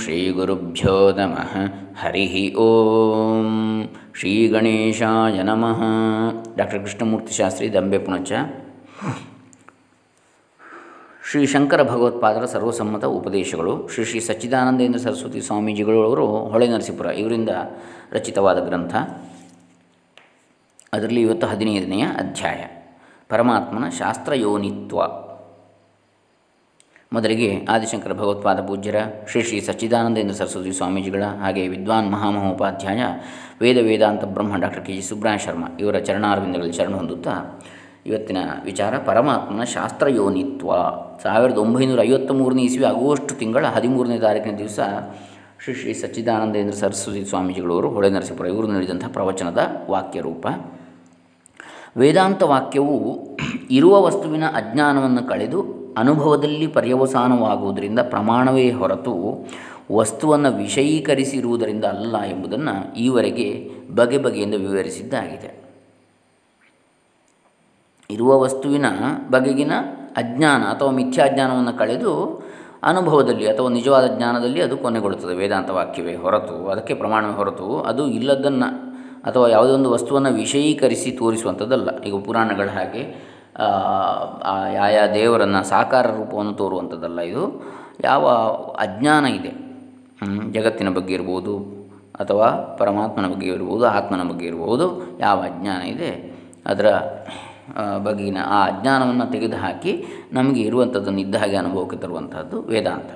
ಶ್ರೀಗುರುಭ್ಯೋ ನಮಃ ಹರಿ ಓಂ ಶ್ರೀ ಗಣೇಶಾಯ ನಮಃ ಡಾಕ್ಟರ್ ಕೃಷ್ಣಮೂರ್ತಿ ಶಾಸ್ತ್ರಿ ದಂಬೆ ಪುಣಚ ಶ್ರೀ ಶಂಕರ ಭಗವತ್ಪಾದರ ಸರ್ವಸಮ್ಮತ ಉಪದೇಶಗಳು, ಶ್ರೀ ಶ್ರೀ ಸಚ್ಚಿದಾನಂದೇಂದ್ರ ಸರಸ್ವತಿ ಸ್ವಾಮೀಜಿಗಳು ಅವರು ಹೊಳೆ ನರಸೀಪುರ ಇವರಿಂದ ರಚಿತವಾದ ಗ್ರಂಥ. ಅದರಲ್ಲಿ ಇವತ್ತು ಹದಿನೈದನೆಯ ಅಧ್ಯಾಯ. ಪರಮಾತ್ಮನ ಶಾಸ್ತ್ರಯೋನಿತ್ವ. ಮೊದಲಿಗೆ ಆದಿಶಂಕರ ಭಗವತ್ಪಾದ ಪೂಜ್ಯರ ಶ್ರೀ ಶ್ರೀ ಸಚ್ಚಿದಾನಂದೇಂದ್ರ ಸರಸ್ವತಿ ಸ್ವಾಮೀಜಿಗಳ ಹಾಗೆ ವಿದ್ವಾನ್ ಮಹಾಮಹೋಪಾಧ್ಯಾಯ, ವೇದ ವೇದಾಂತ ಬ್ರಹ್ಮ doctor K G Subrahmanya Sharma ಇವರ ಚರಣಾರ್ವಿಂದಗಳಲ್ಲಿ ಶರಣ ಹೊಂದುತ್ತಾ ಇವತ್ತಿನ ವಿಚಾರ ಪರಮಾತ್ಮನ ಶಾಸ್ತ್ರಯೋನಿತ್ವ. ಸಾವಿರದ ಒಂಬೈನೂರ ಐವತ್ತ್ಮೂರನೇ ಇಸ್ವಿ ಆಗಸ್ಟ್ ತಿಂಗಳ ಹದಿಮೂರನೇ ತಾರೀಕಿನ ದಿವಸ ಶ್ರೀ ಶ್ರೀ ಸಚ್ಚಿದಾನಂದೇಂದ್ರ ಸರಸ್ವತಿ ಸ್ವಾಮೀಜಿಗಳವರು ಹೊಳೆ ನರಸೀಪುರ ಇವರು ನೀಡಿದಂಥ ಪ್ರವಚನದ ವಾಕ್ಯರೂಪ. ವೇದಾಂತ ವಾಕ್ಯವು ಇರುವ ವಸ್ತುವಿನ ಅಜ್ಞಾನವನ್ನು ಕಳೆದು ಅನುಭವದಲ್ಲಿ ಪರ್ಯವಸಾನವಾಗುವುದರಿಂದ ಪ್ರಮಾಣವೇ ಹೊರತು ವಸ್ತುವನ್ನು ವಿಷಯೀಕರಿಸಿರುವುದರಿಂದ ಅಲ್ಲ ಎಂಬುದನ್ನು ಈವರೆಗೆ ಬಗೆ ಬಗೆಯಿಂದ ವಿವರಿಸಿದ್ದಾಗಿದೆ. ಇರುವ ವಸ್ತುವಿನ ಬಗೆಗಿನ ಅಜ್ಞಾನ ಅಥವಾ ಮಿಥ್ಯಾಜ್ಞಾನವನ್ನು ಕಳೆದು ಅನುಭವದಲ್ಲಿ ಅಥವಾ ನಿಜವಾದ ಜ್ಞಾನದಲ್ಲಿ ಅದು ಕೊನೆಗೊಳ್ಳುತ್ತದೆ ವೇದಾಂತ ವಾಕ್ಯವೇ ಹೊರತು. ಅದಕ್ಕೆ ಪ್ರಮಾಣವೇ ಹೊರತು ಅದು ಇಲ್ಲದನ್ನು ಅಥವಾ ಯಾವುದೇ ಒಂದು ವಸ್ತುವನ್ನು ವಿಷಯೀಕರಿಸಿ ತೋರಿಸುವಂಥದ್ದಲ್ಲ. ಈಗ ಪುರಾಣಗಳ ಹಾಗೆ ಆಯಾ ದೇವರನ್ನು ಸಾಕಾರ ರೂಪವನ್ನು ತೋರುವಂಥದ್ದಲ್ಲ ಇದು. ಯಾವ ಅಜ್ಞಾನ ಇದೆ. ಜಗತ್ತಿನ ಬಗ್ಗೆ ಇರ್ಬೋದು ಅಥವಾ ಪರಮಾತ್ಮನ ಬಗ್ಗೆ ಇರ್ಬೋದು, ಆತ್ಮನ ಬಗ್ಗೆ ಇರ್ಬೋದು, ಯಾವ ಅಜ್ಞಾನ ಇದೆ. ಅದರ ಬಗೆಗಿನ ಆ ಅಜ್ಞಾನವನ್ನು ತೆಗೆದುಹಾಕಿ ನಮಗೆ ಇರುವಂಥದ್ದನ್ನು ಇದ್ದ ಹಾಗೆ ಅನುಭವಕ್ಕೆ ತರುವಂಥದ್ದು ವೇದಾಂತ.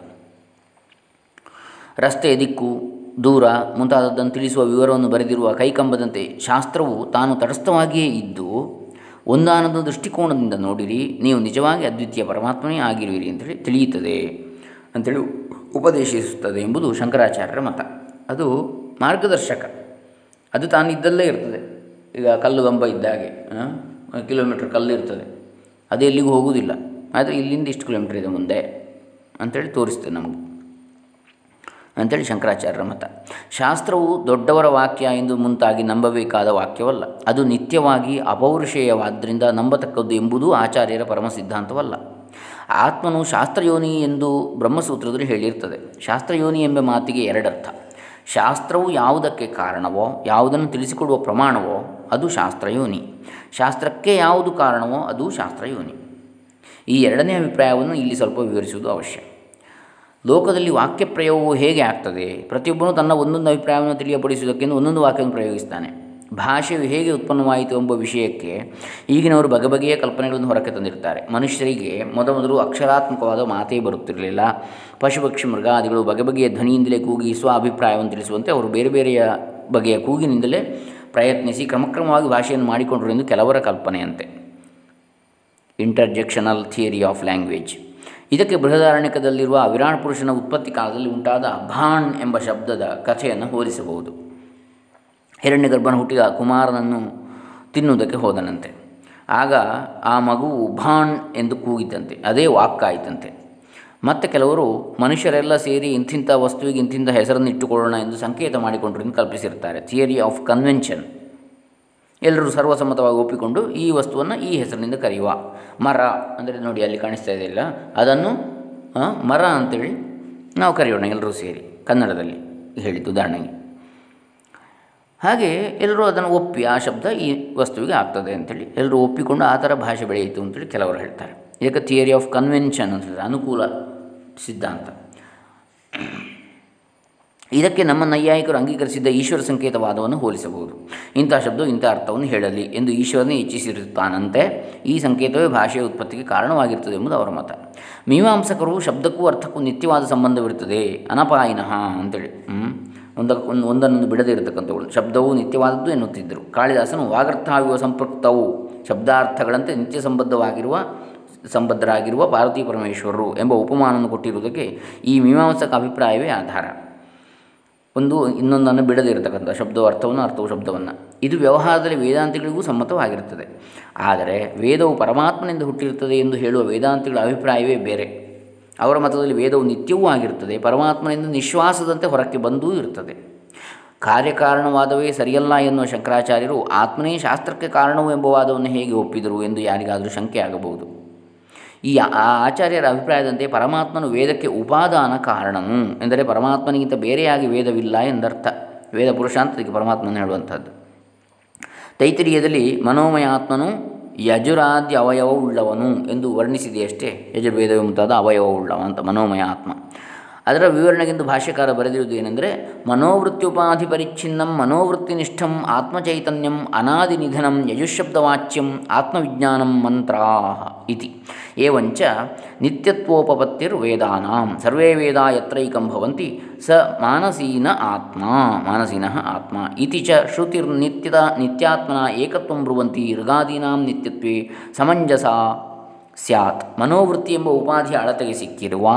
ರಸ್ತೆ, ದಿಕ್ಕು, ದೂರ ಮುಂತಾದದ್ದನ್ನು ತಿಳಿಸುವ ವಿವರವನ್ನು ಬರೆದಿರುವ ಕೈಕಂಬದಂತೆ ಶಾಸ್ತ್ರವು ತಾನು ತಟಸ್ಥವಾಗಿಯೇ ಇದ್ದು ಒಂದಾನದ ದೃಷ್ಟಿಕೋನದಿಂದ ನೋಡಿರಿ, ನೀವು ನಿಜವಾಗಿ ಅದ್ವಿತೀಯ ಪರಮಾತ್ಮನೇ ಆಗಿರುವಿರಿ ಅಂತೇಳಿ ತಿಳಿಯುತ್ತದೆ ಅಂತೇಳಿ ಉಪದೇಶಿಸುತ್ತದೆ ಎಂಬುದು ಶಂಕರಾಚಾರ್ಯರ ಮತ. ಅದು ಮಾರ್ಗದರ್ಶಕ. ಅದು ತಾನಿದ್ದಲ್ಲೇ ಇರ್ತದೆ. ಈಗ ಕಲ್ಲು ಗಂಬ ಇದ್ದಾಗೆ ಕಿಲೋಮೀಟ್ರ್ ಕಲ್ಲು ಇರ್ತದೆ. ಅದು ಎಲ್ಲಿಗೂ ಹೋಗುವುದಿಲ್ಲ. ಆದರೆ ಇಲ್ಲಿಂದ ಇಷ್ಟು ಕಿಲೋಮೀಟ್ರ್ ಇದೆ ಮುಂದೆ ಅಂಥೇಳಿ ತೋರಿಸ್ತದೆ ನಮಗೆ. ಅಂಥೇಳಿ ಶಂಕರಾಚಾರ್ಯರ ಮತ. ಶಾಸ್ತ್ರವು ದೊಡ್ಡವರ ವಾಕ್ಯ ಎಂದು ಮುಂತಾಗಿ ನಂಬಬೇಕಾದ ವಾಕ್ಯವಲ್ಲ. ಅದು ನಿತ್ಯವಾಗಿ ಅಪೌರುಷೇಯವಾದ್ದರಿಂದ ನಂಬತಕ್ಕದ್ದು ಎಂಬುದೂ ಆಚಾರ್ಯರ ಪರಮ ಸಿದ್ಧಾಂತವಲ್ಲ. ಆತ್ಮನು ಶಾಸ್ತ್ರಯೋನಿ ಎಂದು ಬ್ರಹ್ಮಸೂತ್ರದಲ್ಲಿ ಹೇಳಿರ್ತದೆ. ಶಾಸ್ತ್ರಯೋನಿ ಎಂಬ ಮಾತಿಗೆ ಎರಡರ್ಥ. ಶಾಸ್ತ್ರವು ಯಾವುದಕ್ಕೆ ಕಾರಣವೋ, ಯಾವುದನ್ನು ತಿಳಿಸಿಕೊಡುವ ಪ್ರಮಾಣವೋ, ಅದು ಶಾಸ್ತ್ರಯೋನಿ. ಶಾಸ್ತ್ರಕ್ಕೆ ಯಾವುದು ಕಾರಣವೋ, ಅದು ಶಾಸ್ತ್ರಯೋನಿ. ಈ ಎರಡನೇ ಅಭಿಪ್ರಾಯವನ್ನು ಇಲ್ಲಿ ಸ್ವಲ್ಪ ವಿವರಿಸುವುದು ಅವಶ್ಯ. ಲೋಕದಲ್ಲಿ ವಾಕ್ಯ ಪ್ರಯೋಗವು ಹೇಗೆ ಆಗ್ತದೆ? ಪ್ರತಿಯೊಬ್ಬನು ತನ್ನ ಒಂದೊಂದು ಅಭಿಪ್ರಾಯವನ್ನು ತಿಳಿಯಪಡಿಸುವುದಕ್ಕೆಂದು ಒಂದೊಂದು ವಾಕ್ಯವನ್ನು ಪ್ರಯೋಗಿಸ್ತಾನೆ. ಭಾಷೆಯು ಹೇಗೆ ಉತ್ಪನ್ನವಾಯಿತು ಎಂಬ ವಿಷಯಕ್ಕೆ ಈಗಿನವರು ಬಗೆಬಗೆಯ ಕಲ್ಪನೆಗಳನ್ನು ಹೊರಕ್ಕೆ ತಂದಿರ್ತಾರೆ. ಮನುಷ್ಯರಿಗೆ ಮೊದಮೊದಲು ಅಕ್ಷರಾತ್ಮಕವಾದ ಮಾತೇ ಬರುತ್ತಿರಲಿಲ್ಲ. ಪಶು ಪಕ್ಷಿ ಮೃಗಾದಿಗಳು ಬಗೆಬಗೆಯ ಧ್ವನಿಯಿಂದಲೇ ಕೂಗಿ ಸ್ವ ಅಭಿಪ್ರಾಯವನ್ನು ತಿಳಿಸುವಂತೆ ಅವರು ಬೇರೆ ಬೇರೆಯ ಬಗೆಯ ಕೂಗಿನಿಂದಲೇ ಪ್ರಯತ್ನಿಸಿ ಕ್ರಮಕ್ರಮವಾಗಿ ಭಾಷೆಯನ್ನು ಮಾಡಿಕೊಂಡರು ಎಂದು ಕೆಲವರ ಕಲ್ಪನೆಯಂತೆ. Interjectional theory of language. ಇದಕ್ಕೆ ಬೃಹದಾರಣ್ಯಕದಲ್ಲಿರುವ ವಿರಾಟ್ ಪುರುಷನ ಉತ್ಪತ್ತಿ ಕಾಲದಲ್ಲಿ ಉಂಟಾದ ಭಾಣ್ ಎಂಬ ಶಬ್ದದ ಕಥೆಯನ್ನು ಹೋಲಿಸಬಹುದು ಹಿರಣ್ಯಗರ್ಭನ ಹುಟ್ಟಿದ ಕುಮಾರನನ್ನು ತಿನ್ನುವುದಕ್ಕೆ ಹೋದನಂತೆ. ಆಗ ಆ ಮಗುವು ಭಾಣ್ ಎಂದು ಕೂಗಿದ್ದಂತೆ, ಅದೇ ವಾಕ್ಕಾಯಿತಂತೆ. ಮತ್ತೆ ಕೆಲವರು, ಮನುಷ್ಯರೆಲ್ಲ ಸೇರಿ ಇಂತಿಂಥ ವಸ್ತುವಿಗೆ ಇಂತಿಂಥ ಹೆಸರನ್ನು ಇಟ್ಟುಕೊಳ್ಳೋಣ ಎಂದು ಸಂಕೇತ ಮಾಡಿಕೊಂಡ್ರು ಎಂದು ಕಲ್ಪಿಸಿರ್ತಾರೆ ಥಿಯರಿ ಆಫ್ ಕನ್ವೆನ್ಷನ್. ಎಲ್ಲರೂ ಸರ್ವಸಮ್ಮತವಾಗಿ ಒಪ್ಪಿಕೊಂಡು ಈ ವಸ್ತುವನ್ನು ಈ ಹೆಸರಿನಿಂದ ಕರೆಯುವ. ಮರ ಅಂದರೆ ನೋಡಿ ಅಲ್ಲಿ ಕಾಣಿಸ್ತಾ ಇದೆಯಲ್ಲ ಅದನ್ನು ಮರ ಅಂತೇಳಿ ನಾವು ಕರೆಯೋಣ ಎಲ್ಲರೂ ಸೇರಿ ಕನ್ನಡದಲ್ಲಿ ಹೇಳಿದ್ದು ಉದಾಹರಣೆಗೆ. ಹಾಗೆ ಎಲ್ಲರೂ ಅದನ್ನು ಒಪ್ಪಿ ಆ ಶಬ್ದ ಈ ವಸ್ತುವಿಗೆ ಆಗ್ತದೆ ಅಂತೇಳಿ ಎಲ್ಲರೂ ಒಪ್ಪಿಕೊಂಡು ಆ ಥರ ಭಾಷೆ ಬೆಳೆಯಿತು ಅಂತೇಳಿ ಕೆಲವರು ಹೇಳ್ತಾರೆ. ಇದಕ್ಕೆ ಥಿಯರಿ ಆಫ್ ಕನ್ವೆನ್ಷನ್ ಅಂತ ಅನುಕೂಲ ಸಿದ್ಧಾಂತ. ಇದಕ್ಕೆ ನಮ್ಮ ನೈಯಾಯಿಕರು ಅಂಗೀಕರಿಸಿದ್ದ ಈಶ್ವರ ಸಂಕೇತವಾದವನ್ನು ಹೋಲಿಸಬಹುದು. ಇಂಥ ಶಬ್ದವು ಇಂಥ ಅರ್ಥವನ್ನು ಹೇಳಲಿ ಎಂದು ಈಶ್ವರನೇ ಇಚ್ಛಿಸಿರುತ್ತಾನಂತೆ. ಈ ಸಂಕೇತವೇ ಭಾಷೆಯ ಉತ್ಪತ್ತಿಗೆ ಕಾರಣವಾಗಿರುತ್ತದೆ ಎಂಬುದು ಅವರ ಮತ. ಮೀಮಾಂಸಕರು ಶಬ್ದಕ್ಕೂ ಅರ್ಥಕ್ಕೂ ನಿತ್ಯವಾದ ಸಂಬಂಧವಿರುತ್ತದೆ. ಅನಪಾಯಿನಃ ಅಂತೇಳಿ. ಒಂದಕ್ಕೆ ಒಂದು ಒಂದನ್ನೊಂದು ಬಿಡದೇ ಇರತಕ್ಕಂಥವುಗಳು ಶಬ್ದವು ನಿತ್ಯವಾದದ್ದು ಎನ್ನುತ್ತಿದ್ದರು. ಕಾಳಿದಾಸನು ವಾಗರ್ಥಾವಿವ ಸಂಪೃಕ್ತವು. ಶಬ್ದಾರ್ಥಗಳಂತೆ ನಿತ್ಯ ಸಂಬದ್ಧವಾಗಿರುವ ಸಂಬದ್ಧರಾಗಿರುವ ಪಾರ್ವತಿ ಪರಮೇಶ್ವರರು ಎಂಬ ಉಪಮಾನವನ್ನು ಕೊಟ್ಟಿರುವುದಕ್ಕೆ ಈ ಮೀಮಾಂಸಕ ಅಭಿಪ್ರಾಯವೇ ಆಧಾರ. ಒಂದು ಇನ್ನೊಂದನ್ನು ಬಿಡದೇ ಇರತಕ್ಕಂಥ ಶಬ್ದವು ಅರ್ಥವನ್ನು ಅರ್ಥವು ಶಬ್ದವನ್ನು. ಇದು ವ್ಯವಹಾರದಲ್ಲಿ ವೇದಾಂತಿಗಳಿಗೂ ಸಮ್ಮತವಾಗಿರುತ್ತದೆ ಆದರೆ ವೇದವು ಪರಮಾತ್ಮನಿಂದ ಹುಟ್ಟಿರುತ್ತದೆ ಎಂದು ಹೇಳುವ ವೇದಾಂತಿಗಳ ಅಭಿಪ್ರಾಯವೇ ಬೇರೆ. ಅವರ ಮತದಲ್ಲಿ ವೇದವು ನಿತ್ಯವೂ ಆಗಿರುತ್ತದೆ, ಪರಮಾತ್ಮನಿಂದ ನಿಶ್ವಾಸದಂತೆ ಹೊರಕ್ಕೆ ಬಂದೂ ಇರುತ್ತದೆ. ಕಾರ್ಯಕಾರಣವಾದವೇ ಸರಿಯಲ್ಲ ಎನ್ನುವ ಶಂಕರಾಚಾರ್ಯರು ಆತ್ಮನೇ ಶಾಸ್ತ್ರಕ್ಕೆ ಕಾರಣವು ಎಂಬ ವಾದವನ್ನು ಹೇಗೆ ಒಪ್ಪಿದರು ಎಂದು ಯಾರಿಗಾದರೂ ಶಂಕೆ ಆಗಬಹುದು? ಈ ಆಚಾರ್ಯರ ಅಭಿಪ್ರಾಯದಂತೆ ಪರಮಾತ್ಮನು ವೇದಕ್ಕೆ ಉಪಾದಾನ ಕಾರಣನು ಎಂದರೆ ಪರಮಾತ್ಮನಿಗಿಂತ ಬೇರೆಯಾಗಿ ವೇದವಿಲ್ಲ ಎಂದರ್ಥ. ವೇದ ಪುರುಷ ಅದಕ್ಕೆ ಪರಮಾತ್ಮನ ಹೇಳುವಂಥದ್ದು. ತೈತಿರಿಯದಲ್ಲಿ ಮನೋಮಯ ಆತ್ಮನು ಯಜುರಾದ್ಯ ಅವಯವವುಳ್ಳವನು ಎಂದು ವರ್ಣಿಸಿದೆಯಷ್ಟೇ. ಯಜುರ್ವೇದವೇ ಮುಂತಾದ ಅವಯವವುಳ್ಳವ ಅಂತ ಮನೋಮಯ ಆತ್ಮ ಅದರ ವಿವರಣೆಗೆಂದು ಭಾಷ್ಯಕಾರ ಬರೆದಿರುವುದು ಏನೆಂದರೆ, ಮನೋವೃತ್ತ್ಯುಪಾಧಿ ಪರಿಚ್ಛಿನ್ನಂ, ಮನೋವೃತ್ತಿನಿಷ್ಠಂ, ಆತ್ಮಚೈತನ್ಯಂ ಅನಾದಿ ನಿಧನಂ ಯಜುಶಬ್ದವಾಚ್ಯಂ, ಆತ್ಮವಿಜ್ಞಾನಂ ಮಂತ್ರಾ ಇತಿ. ಏವಂಚ ನಿತ್ಯತ್ವೋಪಪತ್ತಿರ್ವೇದಾನಾಂ ಸರ್ವೇ ವೇದ ಯತ್ರೈಕಂ ಭವಂತಿ, ಸ ಮಾನಸೀನ ಆತ್ಮ, ಮಾನಸಿನಃ ಆತ್ಮ ಇತಿ ಚ ಶ್ರುತಿರ್ನಿತ್ಯದ ನಿತ್ಯಾತ್ಮನ ಏಕತ್ವಂ ಬ್ರುವಂತಿ, ಋಗಾದೀನಾಂ ನಿತ್ಯತ್ವೇ ಸಮಂಜಸ ಸ್ಯಾತ್. ಮನೋವೃತ್ತಿ ಎಂಬ ಉಪಾಧಿಯ ಅಳತೆಗೆ ಸಿಕ್ಕಿರುವ,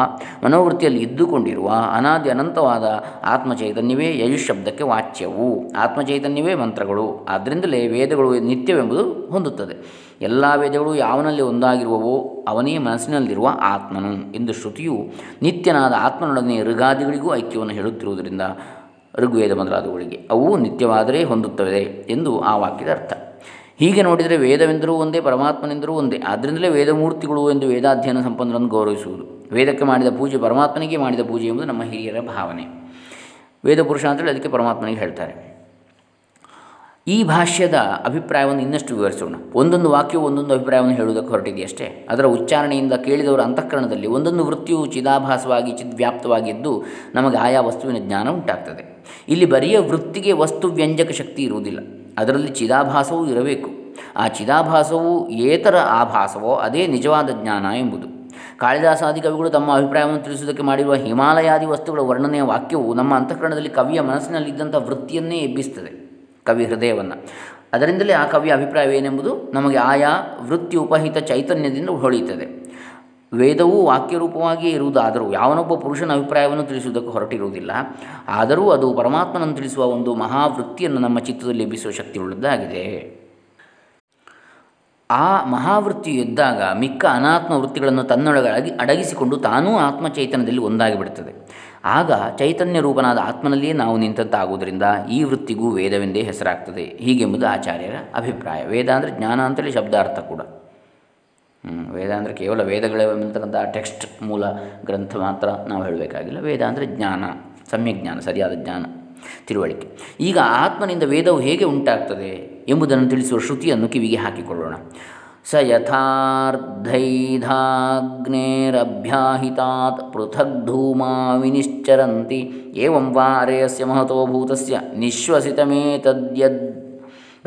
ಮನೋವೃತ್ತಿಯಲ್ಲಿ ಇದ್ದುಕೊಂಡಿರುವ ಅನಾದಿ ಅನಂತವಾದ ಆತ್ಮಚೈತನ್ಯವೇ ಯಯುಶಬ್ದಕ್ಕೆ ವಾಚ್ಯವು. ಆತ್ಮಚೈತನ್ಯವೇ ಮಂತ್ರಗಳು. ಆದ್ದರಿಂದಲೇ ವೇದಗಳು ನಿತ್ಯವೆಂಬುದು ಹೊಂದುತ್ತದೆ. ಎಲ್ಲ ವೇದಗಳು ಯಾವನಲ್ಲಿ ಒಂದಾಗಿರುವವೋ ಅವನೇ ಮನಸ್ಸಿನಲ್ಲಿರುವ ಆತ್ಮನು. ಎಂದು ಶ್ರುತಿಯು ನಿತ್ಯನಾದ ಆತ್ಮನೊಡನೆ ಋಗಾದಿಗಳಿಗೂ ಐಕ್ಯವನ್ನು ಹೇಳುತ್ತಿರುವುದರಿಂದ ಋಗ್ವೇದ ಮೊದಲಾದವುಗಳಿಗೆ ಅವು ನಿತ್ಯವಾದರೆ ಹೊಂದುತ್ತವೆ ಎಂದು ಆ ವಾಕ್ಯದ ಅರ್ಥ. ಹೀಗೆ ನೋಡಿದರೆ ವೇದವೆಂದರೂ ಒಂದೇ, ಪರಮಾತ್ಮನೆಂದರೂ ಒಂದೇ. ಆದ್ದರಿಂದಲೇ ವೇದಮೂರ್ತಿಗಳು ಎಂದು ವೇದಾಧ್ಯಯನ ಸಂಪನ್ನರನ್ನು ಗೌರವಿಸುವುದು. ವೇದಕ್ಕೆ ಮಾಡಿದ ಪೂಜೆ ಪರಮಾತ್ಮನಿಗೆ ಮಾಡಿದ ಪೂಜೆ ಎಂಬುದು ನಮ್ಮ ಹಿರಿಯರ ಭಾವನೆ. ವೇದ ಪುರುಷ ಅಂತೇಳಿ ಅದಕ್ಕೆ ಪರಮಾತ್ಮನಿಗೆ ಹೇಳ್ತಾರೆ. ಈ ಭಾಷ್ಯದ ಅಭಿಪ್ರಾಯವನ್ನು ಇನ್ನಷ್ಟು ವಿವರಿಸೋಣ. ಒಂದೊಂದು ವಾಕ್ಯವು ಒಂದೊಂದು ಅಭಿಪ್ರಾಯವನ್ನು ಹೇಳುವುದಕ್ಕೆ ಹೊರಟಿದೆಯಷ್ಟೇ ಅದರ ಉಚ್ಚಾರಣೆಯಿಂದ ಕೇಳಿದವರ ಅಂತಃಕರಣದಲ್ಲಿ ಒಂದೊಂದು ವೃತ್ತಿಯು ಚಿದಾಭಾಸವಾಗಿ, ಚಿದ್ವ್ಯಾಪ್ತವಾಗಿದ್ದು ನಮಗೆ ಆಯಾ ವಸ್ತುವಿನ ಜ್ಞಾನ ಉಂಟಾಗ್ತದೆ. ಇಲ್ಲಿ ಬರಿಯ ವೃತ್ತಿಗೆ ವಸ್ತು ವ್ಯಂಜಕ ಶಕ್ತಿ ಇರುವುದಿಲ್ಲ. ಅದರಲ್ಲಿ ಚಿದಾಭಾಸವೂ ಇರಬೇಕು. ಆ ಚಿದಾಭಾಸವು ಏತರ ಆಭಾಸವೋ ಅದೇ ನಿಜವಾದ ಜ್ಞಾನ ಎಂಬುದು. ಕಾಳಿದಾಸಾದಿ ಕವಿಗಳು ತಮ್ಮ ಅಭಿಪ್ರಾಯವನ್ನು ತಿಳಿಸುವುದಕ್ಕೆ ಮಾಡಿರುವ ಹಿಮಾಲಯಾದಿ ವಸ್ತುಗಳ ವರ್ಣನೆಯ ವಾಕ್ಯವು ನಮ್ಮ ಅಂತಃಕರಣದಲ್ಲಿ ಕವಿಯ ಮನಸ್ಸಿನಲ್ಲಿದ್ದಂಥ ವೃತ್ತಿಯನ್ನೇ ಎಬ್ಬಿಸ್ತದೆ ಕವಿ ಹೃದಯವನ್ನು. ಅದರಿಂದಲೇ ಆ ಕವಿಯ ಅಭಿಪ್ರಾಯವೇನೆಂಬುದು ನಮಗೆ ಆಯಾ ವೃತ್ತಿ ಉಪಹಿತ ಚೈತನ್ಯದಿಂದ ಹೊಳೆಯುತ್ತದೆ. ವೇದವು ವಾಕ್ಯರೂಪವಾಗಿಯೇ ಇರುವುದಾದರೂ ಯಾವನೊಬ್ಬ ಪುರುಷನ ಅಭಿಪ್ರಾಯವನ್ನು ತಿಳಿಸುವುದಕ್ಕೆ ಹೊರಟಿರುವುದಿಲ್ಲ. ಆದರೂ ಅದು ಪರಮಾತ್ಮನನ್ನು ತಿಳಿಸುವ ಒಂದು ಮಹಾವೃತ್ತಿಯನ್ನು ನಮ್ಮ ಚಿತ್ತದಲ್ಲಿ ಎಬ್ಬಿಸುವ ಶಕ್ತಿಯುಳ್ಳದ್ದಾಗಿದೆ. ಆ ಮಹಾವೃತ್ತಿ ಎದ್ದಾಗ ಮಿಕ್ಕ ಅನಾತ್ಮ ವೃತ್ತಿಗಳನ್ನು ತನ್ನೊಳಗೆ ಅಡಗಿ ಅಡಗಿಸಿಕೊಂಡು ತಾನೂ ಆತ್ಮ ಚೈತನ್ಯದಲ್ಲಿ ಒಂದಾಗಿಬಿಡುತ್ತದೆ ಆಗ ಚೈತನ್ಯ ರೂಪನಾದ ಆತ್ಮನಲ್ಲಿಯೇ ನಾವು ನಿಂತಂತಾಗುವುದರಿಂದ ಈ ವೃತ್ತಿಗೂ ವೇದವೆಂದೇ ಹೆಸರಾಗ್ತದೆ. ಹೀಗೆಂಬುದು ಆಚಾರ್ಯರ ಅಭಿಪ್ರಾಯ. ವೇದ ಅಂದರೆ ಜ್ಞಾನ ಅಂತೇಳಿ ಶಬ್ದಾರ್ಥ ಕೂಡ. ವೇದ ಅಂದರೆ ಕೇವಲ ವೇದಗಳೇ ಅಂತಕ್ಕಂಥ ಟೆಕ್ಸ್ಟ್ ಮೂಲ ಗ್ರಂಥ ಮಾತ್ರ ನಾವು ಹೇಳಬೇಕಾಗಿಲ್ಲ. ವೇದ ಅಂದರೆ ಜ್ಞಾನ, ಸಮ್ಯಕ್ ಜ್ಞಾನ, ಸರಿಯಾದ ಜ್ಞಾನ, ತಿಳುವಳಿಕೆ. ಈಗ ಆತ್ಮನಿಂದ ವೇದವು ಹೇಗೆ ಉಂಟಾಗ್ತದೆ ಎಂಬುದನ್ನು ತಿಳಿಸುವ ಶ್ರುತಿಯನ್ನು ಕಿವಿಗೆ ಹಾಕಿಕೊಳ್ಳೋಣ. ಸ ಯಥಾರ್ಧೈಧಾಗ್ನೇರಭ್ಯಾಹಿತಾತ್ ಪೃಥಗ್ ಧೂಮಾ ವಿನಿಶ್ಚರಂತಿ ಏವಂ ವಾರೇಯಸ್ಯ ಮಹತೋ ಭೂತಸ್ಯ, ನಿಶ್ವಸಿತಮೇತದ್ಯದ್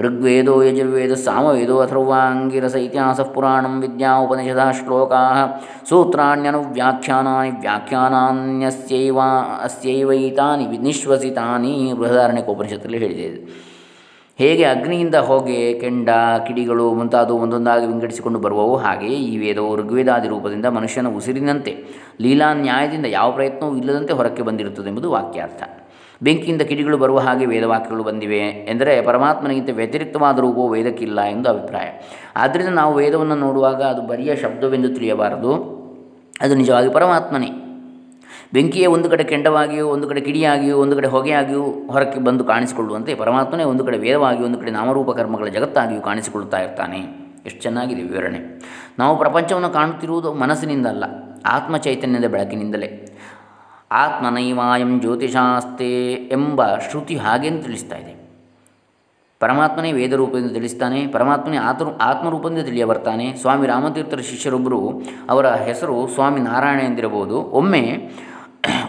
ಋಗ್ವೇದೋ ಯಜುರ್ವೇದ ಸಾಮವೇದೋ ಅಥರ್ವಾಂಗಿರಸ ಇತಿಹಾಸ ಪುರಾಣ ವಿದ್ಯಾ ಉಪನಿಷದ ಶ್ಲೋಕಾ ಸೂತ್ರಾಣ್ಯನುವ್ಯಾಖ್ಯಾನಾನಿ ವ್ಯಾಖ್ಯಾನಾನ್ಯಸ್ಯೈವ ಅಸ್ಯೈವೈತಾನಿ ನಿಶ್ವಸಿತಾನಿ ಬೃಹದಾರಣ್ಯಕೋಪನಿಷತ್ತಲ್ಲಿ ಹೇಳಿದೆ. ಹೇಗೆ ಅಗ್ನಿಯಿಂದ ಹೊಗೆ, ಕೆಂಡ, ಕಿಡಿಗಳು ಮುಂತಾದವು ಒಂದೊಂದಾಗಿ ವಿಂಗಡಿಸಿಕೊಂಡು ಬರುವವು, ಹಾಗೆಯೇ ಈ ವೇದವು ಋಗ್ವೇದಾದಿ ರೂಪದಿಂದ ಮನುಷ್ಯನ ಉಸಿರಿನಂತೆ, ಲೀಲಾ ನ್ಯಾಯದಿಂದ ಯಾವ ಪ್ರಯತ್ನವೂ ಇಲ್ಲದಂತೆ ಹೊರಕ್ಕೆ ಬಂದಿರುತ್ತದೆ ಎಂಬುದು ವಾಕ್ಯಾರ್ಥ. ಬೆಂಕಿಯಿಂದ ಕಿಡಿಗಳು ಬರುವ ಹಾಗೆ ವೇದವಾಕ್ಯಗಳು ಬಂದಿವೆ ಎಂದರೆ ಪರಮಾತ್ಮನಿಗಿಂತ ವ್ಯತಿರಿಕ್ತವಾದ ರೂಪವು ವೇದಕ್ಕಿಲ್ಲ ಎಂದು ಅಭಿಪ್ರಾಯ. ಆದ್ದರಿಂದ ನಾವು ವೇದವನ್ನು ನೋಡುವಾಗ ಅದು ಬರಿಯ ಶಬ್ದವೆಂದು ತಿಳಿಯಬಾರದು. ಅದು ನಿಜವಾಗಿ ಪರಮಾತ್ಮನೇ. ಬೆಂಕಿಯೇ ಒಂದು ಕಡೆ ಕೆಂಡವಾಗಿಯೂ, ಒಂದು ಕಡೆ ಕಿಡಿಯಾಗಿಯೂ, ಒಂದು ಕಡೆ ಹೊಗೆಯಾಗಿಯೂ ಹೊರಕ್ಕೆ ಬಂದು ಕಾಣಿಸಿಕೊಳ್ಳುವಂತೆ ಪರಮಾತ್ಮನೇ ಒಂದು ಕಡೆ ವೇದವಾಗಿಯೂ, ಒಂದು ಕಡೆ ನಾಮರೂಪ ಕರ್ಮಗಳ ಜಗತ್ತಾಗಿಯೂ ಕಾಣಿಸಿಕೊಳ್ಳುತ್ತಾ ಇರ್ತಾನೆ. ಎಷ್ಟು ಚೆನ್ನಾಗಿದೆ ವಿವರಣೆ. ನಾವು ಪ್ರಪಂಚವನ್ನು ಕಾಣುತ್ತಿರುವುದು ಮನಸ್ಸಿನಿಂದಲ್ಲ ಆತ್ಮ ಚೈತನ್ಯದ ಬೆಳಕಿನಿಂದಲೇ. ಆತ್ಮನೈವಾಯಂ ಜ್ಯೋತಿಷಾಸ್ತೆ ಎಂಬ ಶ್ರುತಿ ಹಾಗೆಂದು ತಿಳಿಸ್ತಾ ಇದೆ. ಪರಮಾತ್ಮನೇ ವೇದರೂಪದಿಂದ ತಿಳಿಸ್ತಾನೆ, ಪರಮಾತ್ಮನೇ ಆತ ಆತ್ಮರೂಪದಿಂದ ತಿಳಿಯ ಬರ್ತಾನೆ ಸ್ವಾಮಿ ರಾಮತೀರ್ಥರ ಶಿಷ್ಯರೊಬ್ಬರು ಅವರ ಹೆಸರು ಸ್ವಾಮಿ ನಾರಾಯಣ ಎಂದಿರಬಹುದು. ಒಮ್ಮೆ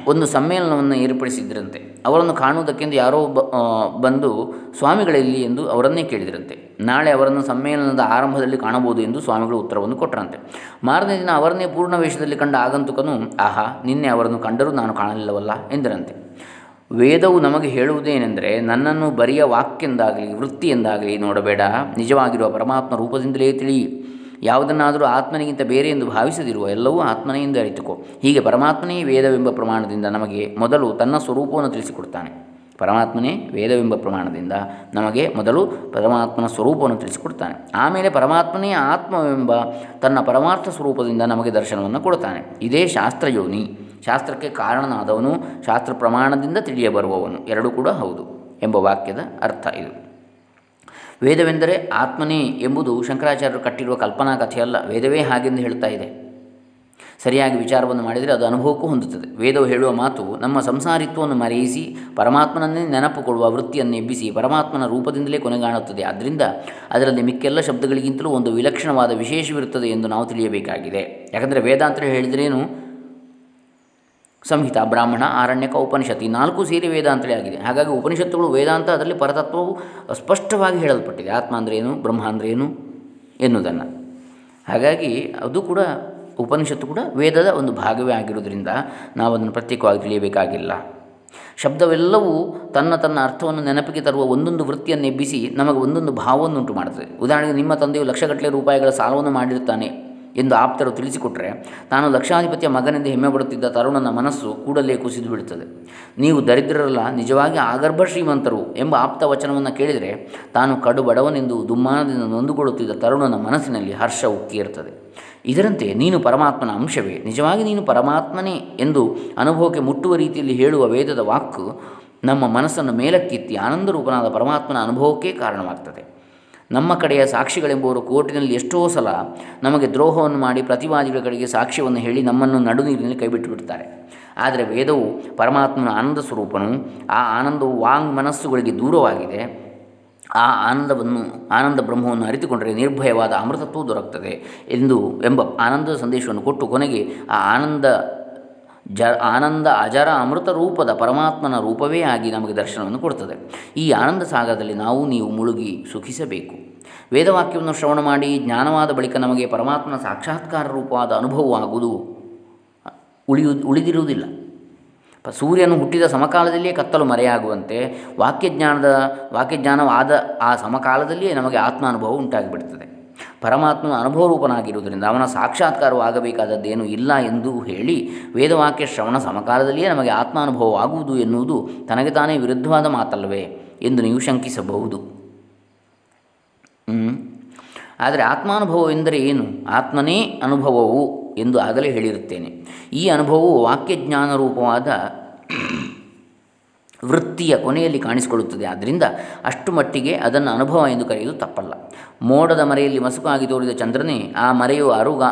ಒಂದು ಸಮ್ಮೇಳನವನ್ನು ಏರ್ಪಡಿಸಿದ್ದರಂತೆ ಅವರನ್ನು ಕಾಣುವುದಕ್ಕೆಂದು ಯಾರೋ ಬ ಬಂದು ಸ್ವಾಮಿಗಳಲ್ಲಿ ಎಂದು ಅವರನ್ನೇ ಕೇಳಿದರಂತೆ. ನಾಳೆ ಅವರನ್ನು ಸಮ್ಮೇಳನದ ಆರಂಭದಲ್ಲಿ ಕಾಣಬಹುದು ಎಂದು ಸ್ವಾಮಿಗಳು ಉತ್ತರವನ್ನು ಕೊಟ್ಟರಂತೆ ಮಾರನೇ ದಿನ ಅವರನ್ನೇ ಪೂರ್ಣ ವೇಷದಲ್ಲಿ ಕಂಡ ಆಗಂತುಕನು, ಆಹಾ, ನಿನ್ನೆ ಅವರನ್ನು ಕಂಡರೂ ನಾನು ಕಾಣಲಿಲ್ಲವಲ್ಲ, ಎಂದರಂತೆ. ವೇದವು ನಮಗೆ ಹೇಳುವುದೇನೆಂದರೆ, ನನ್ನನ್ನು ಬರಿಯ ವಾಕ್ಯಂದಾಗಲಿ, ವೃತ್ತಿಯಿಂದಾಗಲಿ ನೋಡಬೇಡ. ನಿಜವಾಗಿರುವ ಪರಮಾತ್ಮ ರೂಪದಿಂದಲೇ ತಿಳಿ ಯಾವುದನ್ನಾದರೂ ಆತ್ಮನಿಗಿಂತ ಬೇರೆ ಎಂದು ಭಾವಿಸದಿರುವ ಎಲ್ಲವೂ ಆತ್ಮನೆಯಿಂದ ಅರಿತುಕೋ. ಹೀಗೆ ಪರಮಾತ್ಮನೇ ವೇದವೆಂಬ ಪ್ರಮಾಣದಿಂದ ನಮಗೆ ಮೊದಲು ತನ್ನ ಸ್ವರೂಪವನ್ನು ತಿಳಿಸಿಕೊಡ್ತಾನೆ. ಪರಮಾತ್ಮನೇ ವೇದವೆಂಬ ಪ್ರಮಾಣದಿಂದ ನಮಗೆ ಮೊದಲು ಪರಮಾತ್ಮನ ಸ್ವರೂಪವನ್ನು ತಿಳಿಸಿಕೊಡ್ತಾನೆ. ಆಮೇಲೆ ಪರಮಾತ್ಮನೇ ಆತ್ಮವೆಂಬ ತನ್ನ ಪರಮಾರ್ಥ ಸ್ವರೂಪದಿಂದ ನಮಗೆ ದರ್ಶನವನ್ನು ಕೊಡ್ತಾನೆ. ಇದೇ ಶಾಸ್ತ್ರಯೋನಿ. ಶಾಸ್ತ್ರಕ್ಕೆ ಕಾರಣನಾದವನು, ಶಾಸ್ತ್ರ ಪ್ರಮಾಣದಿಂದ ತಿಳಿಯಬರುವವನು. ಎರಡೂ ಕೂಡ ಹೌದು ಎಂಬ ವಾಕ್ಯದ ಅರ್ಥ ಇದು. ವೇದವೆಂದರೆ ಆತ್ಮನೇ ಎಂಬುದು ಶಂಕರಾಚಾರ್ಯರು ಕಟ್ಟಿರುವ ಕಲ್ಪನಾ ಕಥೆಯಲ್ಲ. ವೇದವೇ ಹಾಗೆಂದು ಹೇಳ್ತಾ ಇದೆ. ಸರಿಯಾಗಿ ವಿಚಾರವನ್ನು ಮಾಡಿದರೆ ಅದು ಅನುಭವಕ್ಕೂ ಹೊಂದುತ್ತದೆ. ವೇದವು ಹೇಳುವ ಮಾತು ನಮ್ಮ ಸಂಸಾರಿತ್ವವನ್ನು ಮರೆಯಿಸಿ ಪರಮಾತ್ಮನನ್ನೇ ನೆನಪು ಕೊಡುವ ವೃತ್ತಿಯನ್ನು ಎಬ್ಬಿಸಿ ಪರಮಾತ್ಮನ ರೂಪದಿಂದಲೇ ಕೊನೆಗಾಣುತ್ತದೆ. ಆದ್ದರಿಂದ ಅದರಲ್ಲಿ ಮಿಕ್ಕೆಲ್ಲ ಶಬ್ದಗಳಿಗಿಂತಲೂ ಒಂದು ವಿಲಕ್ಷಣವಾದ ವಿಶೇಷವಿರುತ್ತದೆ ಎಂದು ನಾವು ತಿಳಿಯಬೇಕಾಗಿದೆ. ಯಾಕಂದರೆ ವೇದಾಂತರು ಹೇಳಿದ್ರೇನು? ಸಂಹಿತ, ಬ್ರಾಹ್ಮಣ, ಆರಣ್ಯಕ ಉಪನಿಷತ್ ಈ ನಾಲ್ಕು ಸೇರಿ ವೇದಾಂತಲೇ ಆಗಿದೆ. ಹಾಗಾಗಿ ಉಪನಿಷತ್ತುಗಳು ವೇದಾಂತ ಅದರಲ್ಲಿ ಪರತತ್ವವು ಸ್ಪಷ್ಟವಾಗಿ ಹೇಳಲ್ಪಟ್ಟಿದೆ. ಆತ್ಮ ಏನು, ಬ್ರಹ್ಮ ಏನು ಎನ್ನುವುದನ್ನು. ಹಾಗಾಗಿ ಅದು ಕೂಡ ಉಪನಿಷತ್ತು ಕೂಡ ವೇದದ ಒಂದು ಭಾಗವೇ ಆಗಿರುವುದರಿಂದ ನಾವು ಅದನ್ನು ಪ್ರತ್ಯೇಕವಾಗಿ ತಿಳಿಯಬೇಕಾಗಿಲ್ಲ. ಶಬ್ದವೆಲ್ಲವೂ ತನ್ನ ತನ್ನ ಅರ್ಥವನ್ನು ನೆನಪಿಗೆ ತರುವ ಒಂದೊಂದು ವೃತ್ತಿಯನ್ನು ಎಬ್ಬಿಸಿ ನಮಗೆ ಒಂದೊಂದು ಭಾವವನ್ನುಂಟು ಮಾಡುತ್ತದೆ. ಉದಾಹರಣೆಗೆ ನಿಮ್ಮ ತಂದೆಯು ಲಕ್ಷಗಟ್ಟಲೆ ರೂಪಾಯಿಗಳ ಸಾಲವನ್ನು ಮಾಡಿರ್ತಾನೆ ಎಂದು ಆಪ್ತರು ತಿಳಿಸಿಕೊಟ್ಟರೆ ತಾನು ಲಕ್ಷಾಧಿಪತಿಯ ಮಗನೆಂದು ಹೆಮ್ಮೆ ಪಡುತ್ತಿದ್ದ ತರುಣನ ಮನಸ್ಸು ಕೂಡಲೇ ಕುಸಿದು ಬಿಡುತ್ತದೆ ನೀವು ದರಿದ್ರರಲ್ಲ, ನಿಜವಾಗಿ ಆಗರ್ಭ ಶ್ರೀಮಂತರು ಎಂಬ ಆಪ್ತ ವಚನವನ್ನು ಕೇಳಿದರೆ, ತಾನು ಕಡು ಬಡವನೆಂದು ದುಮ್ಮಾನದಿಂದ ನೊಂದುಕೊಳ್ಳುತ್ತಿದ್ದ ತರುಣನ ಮನಸ್ಸಿನಲ್ಲಿ ಹರ್ಷ ಉಕ್ಕಿರುತ್ತದೆ ಇದರಂತೆ ನೀನು ಪರಮಾತ್ಮನ ಅಂಶವೇ. ನಿಜವಾಗಿ ನೀನು ಪರಮಾತ್ಮನೇ ಎಂದು ಅನುಭವಕ್ಕೆ ಮುಟ್ಟುವ ರೀತಿಯಲ್ಲಿ ಹೇಳುವ ವೇದದ ವಾಕ್ಯ ನಮ್ಮ ಮನಸ್ಸನ್ನು ಮೇಲಕ್ಕೆತ್ತಿ ಆನಂದರೂಪನಾದ ಪರಮಾತ್ಮನ ಅನುಭವಕ್ಕೆ ಕಾರಣವಾಗ್ತದೆ. ನಮ್ಮ ಕಡೆಯ ಸಾಕ್ಷಿಗಳೆಂಬುವರು ಕೋರ್ಟಿನಲ್ಲಿ ಎಷ್ಟೋ ಸಲ ನಮಗೆ ದ್ರೋಹವನ್ನು ಮಾಡಿ ಪ್ರತಿವಾದಿಗಳ ಕಡೆಗೆ ಸಾಕ್ಷ್ಯವನ್ನು ಹೇಳಿ ನಮ್ಮನ್ನು ನಡುನೀರಿನಲ್ಲಿ ಕೈಬಿಟ್ಟು ಬಿಡ್ತಾರೆ ಆದರೆ ವೇದವು ಪರಮಾತ್ಮನ ಆನಂದ ಸ್ವರೂಪನು, ಆ ಆನಂದವು ವಾಂಗ್ ಮನಸ್ಸುಗಳಿಗೆ ದೂರವಾಗಿದೆ. ಆ ಆನಂದವನ್ನು, ಆನಂದ ಬ್ರಹ್ಮವನ್ನು ಅರಿತುಕೊಂಡರೆ ನಿರ್ಭಯವಾದ ಅಮೃತತ್ವವು ದೊರಕುತ್ತದೆ ಎಂದು ಎಂಬ ಆನಂದದ ಸಂದೇಶವನ್ನು ಕೊಟ್ಟು ಕೊನೆಗೆ ಆ ಆನಂದ ಜ ಆನಂದ, ಅಜರ, ಅಮೃತ ರೂಪದ ಪರಮಾತ್ಮನ ರೂಪವೇ ಆಗಿ ನಮಗೆ ದರ್ಶನವನ್ನು ಕೊಡ್ತದೆ. ಈ ಆನಂದ ಸಾಗರದಲ್ಲಿ ನಾವು, ನೀವು ಮುಳುಗಿ ಸುಖಿಸಬೇಕು. ವೇದವಾಕ್ಯವನ್ನು ಶ್ರವಣ ಮಾಡಿ ಜ್ಞಾನವಾದ ಬಳಿಕ ನಮಗೆ ಪರಮಾತ್ಮನ ಸಾಕ್ಷಾತ್ಕಾರ ರೂಪವಾದ ಅನುಭವವಾಗುವುದು ಉಳಿಯು, ಉಳಿದಿರುವುದಿಲ್ಲ. ಸೂರ್ಯನು ಹುಟ್ಟಿದ ಸಮಕಾಲದಲ್ಲಿಯೇ ಕತ್ತಲು ಮರೆಯಾಗುವಂತೆ ವಾಕ್ಯಜ್ಞಾನದ, ವಾಕ್ಯಜ್ಞಾನವಾದ ಆ ಸಮಕಾಲದಲ್ಲಿಯೇ ನಮಗೆ ಆತ್ಮಾನುಭವ ಉಂಟಾಗಿಬಿಡುತ್ತದೆ ಪರಮಾತ್ಮನ ಅನುಭವ ರೂಪನಾಗಿರುವುದರಿಂದ ಅವನ ಸಾಕ್ಷಾತ್ಕಾರವಾಗಬೇಕಾದದ್ದೇನೂ ಇಲ್ಲ ಎಂದು ಹೇಳಿ ವೇದವಾಕ್ಯ ಶ್ರವಣ ಸಮಕಾಲದಲ್ಲಿಯೇ ನಮಗೆ ಆತ್ಮಾನುಭವವಾಗುವುದು ಎನ್ನುವುದು ತನಗೆ ತಾನೇ ವಿರುದ್ಧವಾದ ಮಾತಲ್ಲವೇ ಎಂದು ನೀವು ಶಂಕಿಸಬಹುದು. ಆದರೆ ಆತ್ಮಾನುಭವ ಎಂದರೆ ಏನು? ಆತ್ಮನೇ ಅನುಭವವು ಎಂದು ಆಗಲೇ ಹೇಳಿರುತ್ತೇನೆ. ಈ ಅನುಭವವು ವಾಕ್ಯಜ್ಞಾನ ರೂಪವಾದ ವೃತ್ತಿಯ ಕೊನೆಯಲ್ಲಿ ಕಾಣಿಸಿಕೊಳ್ಳುತ್ತದೆ. ಆದ್ದರಿಂದ ಅಷ್ಟು ಮಟ್ಟಿಗೆ ಅದನ್ನು ಅನುಭವ ಎಂದು ಕರೆಯುವುದು ತಪ್ಪಲ್ಲ. ಮೋಡದ ಮರೆಯಲ್ಲಿ ಮಸುಕಾಗಿ ತೋರಿದ ಚಂದ್ರನೇ ಆ ಮರೆಯು ಅರುಗ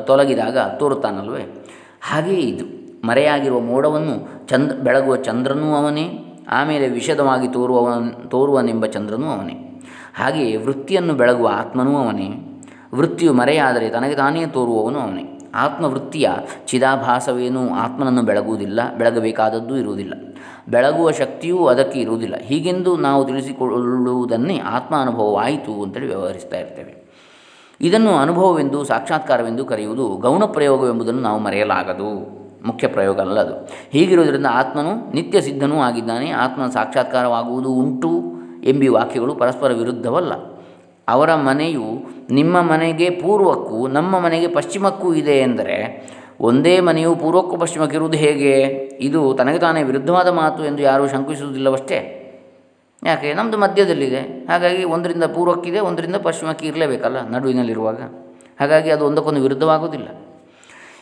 ತೊಲಗಿದಾಗ ತೋರುತ್ತಾನಲ್ವೇ? ಹಾಗೆಯೇ ಇದು. ಮರೆಯಾಗಿರುವ ಮೋಡವನ್ನು ಚಂದ್ರ ಬೆಳಗುವ ಚಂದ್ರನೂ ಅವನೇ, ಆಮೇಲೆ ವಿಷದವಾಗಿ ತೋರುವವನ್, ತೋರುವನೆಂಬ ಚಂದ್ರನೂ ಅವನೇ. ಹಾಗೆಯೇ ವೃತ್ತಿಯನ್ನು ಬೆಳಗುವ ಆತ್ಮನೂ ಅವನೇ. ವೃತ್ತಿಯು ಮರೆಯಾದರೆ ತನಗೆ ತಾನೇ ತೋರುವವನು ಅವನೇ. ಆತ್ಮವೃತ್ತಿಯ ಚಿದಾಭಾಸವೇನೂ ಆತ್ಮನನ್ನು ಬೆಳಗುವುದಿಲ್ಲ, ಬೆಳಗಬೇಕಾದದ್ದು ಇರುವುದಿಲ್ಲ. ಬೆಳಗುವ ಶಕ್ತಿಯೂ ಅದಕ್ಕೆ ಇರುವುದಿಲ್ಲ. ಹೀಗೆಂದು ನಾವು ತಿಳಿಸಿಕೊಳ್ಳುವುದನ್ನೇ ಆತ್ಮ ಅನುಭವವಾಯಿತು ಅಂತೇಳಿ ವ್ಯವಹರಿಸ್ತಾ ಇರ್ತೇವೆ. ಇದನ್ನು ಅನುಭವವೆಂದು, ಸಾಕ್ಷಾತ್ಕಾರವೆಂದು ಕರೆಯುವುದು ಗೌಣ ಪ್ರಯೋಗವೆಂಬುದನ್ನು ನಾವು ಮರೆಯಲಾಗದು. ಮುಖ್ಯ ಪ್ರಯೋಗ ಅಲ್ಲ ಅದು. ಹೀಗಿರುವುದರಿಂದ ಆತ್ಮನು ನಿತ್ಯ ಸಿದ್ಧನೂ ಆಗಿದ್ದಾನೆ. ಆತ್ಮನ ಸಾಕ್ಷಾತ್ಕಾರವಾಗುವುದು ಉಂಟು ಎಂಬಿ ವಾಕ್ಯಗಳು ಪರಸ್ಪರ ವಿರುದ್ಧವಲ್ಲ. ಅವರ ಮನೆಯು ನಿಮ್ಮ ಮನೆಗೆ ಪೂರ್ವಕ್ಕೂ, ನಮ್ಮ ಮನೆಗೆ ಪಶ್ಚಿಮಕ್ಕೂ ಇದೆ ಎಂದರೆ, ಒಂದೇ ಮನೆಯು ಪೂರ್ವಕ್ಕೂ ಪಶ್ಚಿಮಕ್ಕೆ ಇರುವುದು ಹೇಗೆ? ಇದು ತನಗೆ ತಾನೇ ವಿರುದ್ಧವಾದ ಮಾತು ಎಂದು ಯಾರೂ ಶಂಕಿಸುವುದಿಲ್ಲವಷ್ಟೇ? ಯಾಕೆ? ನಮ್ಮದು ಮಧ್ಯದಲ್ಲಿದೆ. ಹಾಗಾಗಿ ಒಂದರಿಂದ ಪೂರ್ವಕ್ಕಿದೆ, ಒಂದರಿಂದ ಪಶ್ಚಿಮಕ್ಕೆ ಇರಲೇಬೇಕಲ್ಲ ನಡುವಿನಲ್ಲಿರುವಾಗ. ಹಾಗಾಗಿ ಅದು ಒಂದಕ್ಕೊಂದು ವಿರುದ್ಧವಾಗುವುದಿಲ್ಲ.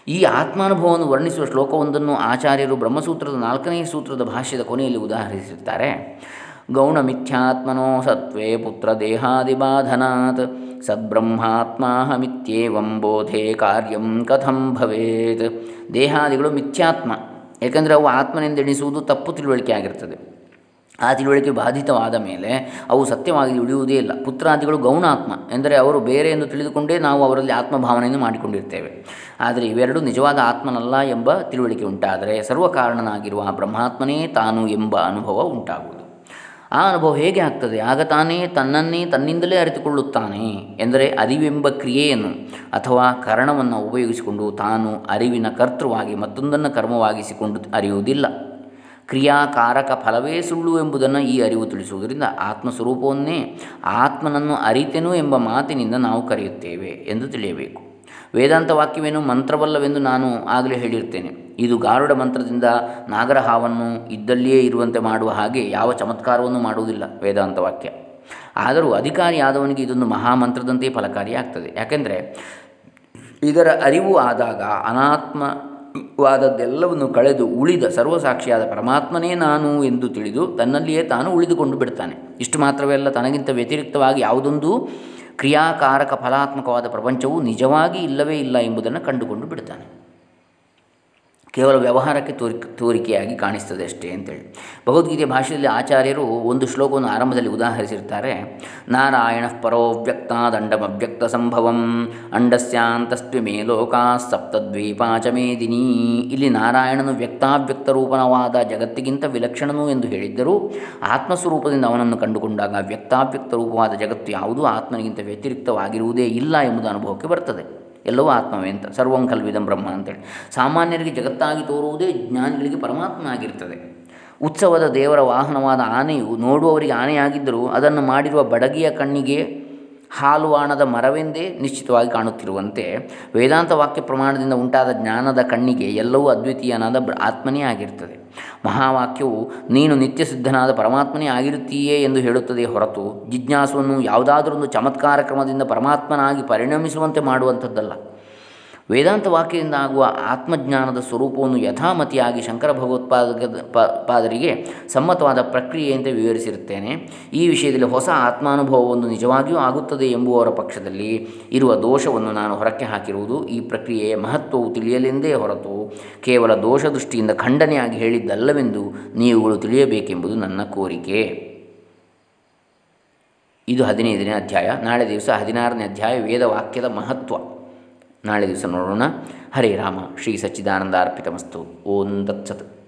ಈ ಆತ್ಮಾನುಭವವನ್ನು ವರ್ಣಿಸುವ ಶ್ಲೋಕವೊಂದನ್ನು ಆಚಾರ್ಯರು ಬ್ರಹ್ಮಸೂತ್ರದ ನಾಲ್ಕನೇ ಸೂತ್ರದ ಭಾಷ್ಯದ ಕೊನೆಯಲ್ಲಿ ಉದಾಹರಿಸಿರುತ್ತಾರೆ. ಗೌಣ ಮಿಥ್ಯಾತ್ಮನೋ ಸತ್ವೇ ಪುತ್ರ ದೇಹಾದಿಬಾಧನಾತ್ ಸದ್ಬ್ರಹ್ಮಾತ್ಮಾಹಮಿತ್ಯೇವಂ ಬೋಧೆ ಕಾರ್ಯಂ ಕಥಂ ಭವೇತ್ ದೇಹಾದಿಗಳು ಮಿಥ್ಯಾತ್ಮ ಏಕೆಂದರೆ ಅವು ಆತ್ಮನೆಂದೆಣಿಸುವುದು ತಪ್ಪು ತಿಳುವಳಿಕೆ ಆಗಿರ್ತದೆ. ಆ ತಿಳುವಳಿಕೆ ಬಾಧಿತವಾದ ಮೇಲೆ ಅವು ಸತ್ಯವಾಗಿ ಉಳಿಯುವುದೇ ಇಲ್ಲ. ಪುತ್ರಾದಿಗಳು ಗೌಣಾತ್ಮ ಎಂದರೆ ಅವರು ಬೇರೆ ಎಂದು ತಿಳಿದುಕೊಂಡೇ ನಾವು ಅವರಲ್ಲಿ ಆತ್ಮಭಾವನೆಯನ್ನು ಮಾಡಿಕೊಂಡಿರ್ತೇವೆ. ಆದರೆ ಇವೆರಡೂ ನಿಜವಾದ ಆತ್ಮನಲ್ಲ ಎಂಬ ತಿಳುವಳಿಕೆ ಉಂಟಾದರೆ ಸರ್ವಕಾರಣನಾಗಿರುವ ಬ್ರಹ್ಮಾತ್ಮನೇ ತಾನು ಎಂಬ ಅನುಭವ ಉಂಟಾಗುವುದು. ಆ ಅನುಭವ ಹೇಗೆ ಆಗ್ತದೆ? ಆಗ ತಾನೇ ತನ್ನನ್ನೇ ತನ್ನಿಂದಲೇ ಅರಿತುಕೊಳ್ಳುತ್ತಾನೆ ಎಂದರೆ ಅರಿವೆಂಬ ಕ್ರಿಯೆಯನ್ನು ಅಥವಾ ಕರಣವನ್ನು ಉಪಯೋಗಿಸಿಕೊಂಡು ತಾನು ಅರಿವಿನ ಕರ್ತೃವಾಗಿ ಮತ್ತೊಂದನ್ನು ಕರ್ಮವಾಗಿಸಿಕೊಂಡು ಅರಿಯುವುದಿಲ್ಲ. ಕ್ರಿಯಾಕಾರಕ ಫಲವೇ ಸುಳ್ಳು ಎಂಬುದನ್ನು ಈ ಅರಿವು ತಿಳಿಸುವುದರಿಂದ ಆತ್ಮಸ್ವರೂಪವನ್ನೇ ಆತ್ಮನನ್ನು ಅರಿತೆನು ಎಂಬ ಮಾತಿನಿಂದ ನಾವು ಕರೆಯುತ್ತೇವೆ ಎಂದು ತಿಳಿಯಬೇಕು. ವೇದಾಂತ ವಾಕ್ಯವೇನು ಮಂತ್ರವಲ್ಲವೆಂದು ನಾನು ಆಗಲೇ ಹೇಳಿರ್ತೇನೆ. ಇದು ಗಾರುಡ ಮಂತ್ರದಿಂದ ನಾಗರ ಹಾವನ್ನು ಇದ್ದಲ್ಲಿಯೇ ಇರುವಂತೆ ಮಾಡುವ ಹಾಗೆ ಯಾವ ಚಮತ್ಕಾರವನ್ನು ಮಾಡುವುದಿಲ್ಲ ವೇದಾಂತ ವಾಕ್ಯ ಆದರೂ ಅಧಿಕಾರಿ ಆದವನಿಗೆ ಇದೊಂದು ಮಹಾಮಂತ್ರದಂತೆ ಫಲಕಾರಿಯಾಗ್ತದೆ. ಯಾಕೆಂದರೆ ಇದರ ಅರಿವು ಆದಾಗ ಅನಾತ್ಮವಾದದ್ದೆಲ್ಲವನ್ನು ಕಳೆದು ಉಳಿದ ಸರ್ವಸಾಕ್ಷಿಯಾದ ಪರಮಾತ್ಮನೇ ನಾನು ಎಂದು ತಿಳಿದು ತನ್ನಲ್ಲಿಯೇ ತಾನು ಉಳಿದುಕೊಂಡು ಬಿಡ್ತಾನೆ. ಇಷ್ಟು ಮಾತ್ರವೇ ಅಲ್ಲ, ತನಗಿಂತ ವ್ಯತಿರಿಕ್ತವಾಗಿ ಯಾವುದೊಂದು ಕ್ರಿಯಾಕಾರಕ ಫಲಾತ್ಮಕವಾದ ಪ್ರಪಂಚವು ನಿಜವಾಗಿ ಇಲ್ಲವೇ ಇಲ್ಲ ಎಂಬುದನ್ನು ಕಂಡುಕೊಂಡು ಬಿಡ್ತಾನೆ ಕೇವಲ ವ್ಯವಹಾರಕ್ಕೆ ತೋರಿ, ತೋರಿಕೆಯಾಗಿ ಕಾಣಿಸ್ತದೆ ಅಷ್ಟೇ ಅಂತೇಳಿ. ಭಗವದ್ಗೀತೆ ಭಾಷೆಯಲ್ಲಿ ಆಚಾರ್ಯರು ಒಂದು ಶ್ಲೋಕವನ್ನು ಆರಂಭದಲ್ಲಿ ಉದಾಹರಿಸಿರ್ತಾರೆ. ನಾರಾಯಣ ಪರೋ ದಂಡಮವ್ಯಕ್ತ ಸಂಭವಂ ಅಂಡಸ್ಯಾಂತಸ್ತ್ವಮೇ ಲೋಕಾ ಸಪ್ತದ್ವೀಪಾಚ ಮೇದಿನಿ ಇಲ್ಲಿ ನಾರಾಯಣನು ವ್ಯಕ್ತಾವ್ಯಕ್ತ ರೂಪನವಾದ ಜಗತ್ತಿಗಿಂತ ವಿಲಕ್ಷಣನು ಎಂದು ಹೇಳಿದ್ದರೂ, ಆತ್ಮಸ್ವರೂಪದಿಂದ ಅವನನ್ನು ಕಂಡುಕೊಂಡಾಗ ವ್ಯಕ್ತಾವ್ಯಕ್ತ ರೂಪವಾದ ಜಗತ್ತು ಯಾವುದೂ ಆತ್ಮನಿಗಿಂತ ವ್ಯತಿರಿಕ್ತವಾಗಿರುವುದೇ ಇಲ್ಲ ಎಂಬುದು ಅನುಭವಕ್ಕೆ ಬರ್ತದೆ ಎಲ್ಲವೂ ಆತ್ಮವೇ ಅಂತ ಸರ್ವಂ ಕಲ್ವಿದಂ ಬ್ರಹ್ಮ ಅಂತೇಳಿ. ಸಾಮಾನ್ಯರಿಗೆ ಜಗತ್ತಾಗಿ ತೋರುವುದೇ ಜ್ಞಾನಿಗಳಿಗೆ ಪರಮಾತ್ಮ ಆಗಿರ್ತದೆ ಉತ್ಸವದ ದೇವರ ವಾಹನವಾದ ಆನೆಯು ನೋಡುವವರಿಗೆ ಆನೆಯಾಗಿದ್ದರೂ ಅದನ್ನು ಮಾಡಿರುವ ಬಡಗಿಯ ಕಣ್ಣಿಗೆ ಹಾಲುವಾಣದ ಮರವೆಂದೇ ನಿಶ್ಚಿತವಾಗಿ ಕಾಣುತ್ತಿರುವಂತೆ ವೇದಾಂತ ವಾಕ್ಯ ಪ್ರಮಾಣದಿಂದ ಉಂಟಾದ ಜ್ಞಾನದ ಕಣ್ಣಿಗೆ ಎಲ್ಲವೂ ಅದ್ವಿತೀಯನಾದ ಆತ್ಮನೇ ಆಗಿರ್ತದೆ. ಮಹಾವಾಕ್ಯವು, ನೀನು ನಿತ್ಯಸಿದ್ಧನಾದ ಪರಮಾತ್ಮನೇ ಆಗಿರುತ್ತೀಯೇ ಎಂದು ಹೇಳುತ್ತದೆ ಹೊರತು, ಜಿಜ್ಞಾಸವನ್ನು ಯಾವುದಾದರೊಂದು ಚಮತ್ಕಾರ ಕ್ರಮದಿಂದ ಪರಮಾತ್ಮನಾಗಿ ಪರಿಣಮಿಸುವಂತೆ ಮಾಡುವಂಥದ್ದಲ್ಲ. ವೇದಾಂತ ವಾಕ್ಯದಿಂದ ಆಗುವ ಆತ್ಮಜ್ಞಾನದ ಸ್ವರೂಪವನ್ನು ಯಥಾಮತಿಯಾಗಿ ಶಂಕರ ಭಗವತ್ಪಾದಕ ಪಾದರಿಗೆ ಸಮ್ಮತವಾದ ಪ್ರಕ್ರಿಯೆಯಂತೆ ವಿವರಿಸಿರುತ್ತೇನೆ. ಈ ವಿಷಯದಲ್ಲಿ ಹೊಸ ಆತ್ಮಾನುಭವವನ್ನು ನಿಜವಾಗಿಯೂ ಆಗುತ್ತದೆ ಎಂಬುವರ ಪಕ್ಷದಲ್ಲಿ ಇರುವ ದೋಷವನ್ನು ನಾನು ಹೊರಕ್ಕೆ ಹಾಕಿರುವುದು. ಈ ಪ್ರಕ್ರಿಯೆಯ ಮಹತ್ವವು ತಿಳಿಯಲೆಂದೇ ಹೊರತು ಕೇವಲ ದೋಷ ದೃಷ್ಟಿಯಿಂದ ಖಂಡನೆಯಾಗಿ ಹೇಳಿದ್ದಲ್ಲವೆಂದು ನೀವುಗಳು ತಿಳಿಯಬೇಕೆಂಬುದು ನನ್ನ ಕೋರಿಕೆ. ಇದು ಹದಿನೈದನೇ ಅಧ್ಯಾಯ. ನಾಳೆ ದಿವಸ ಹದಿನಾರನೇ ಅಧ್ಯಾಯ ವೇದವಾಕ್ಯದ ಮಹತ್ವ. ನಾಳೆ ದಿವಸ ನೋಡೋಣ. ಹರೇ ರಾಮ ಶ್ರೀ ಸಚ್ಚಿದಾನಂದ ಅರ್ಪಿತಮಸ್ತು. ಓಂ ತತ್ಸತ್.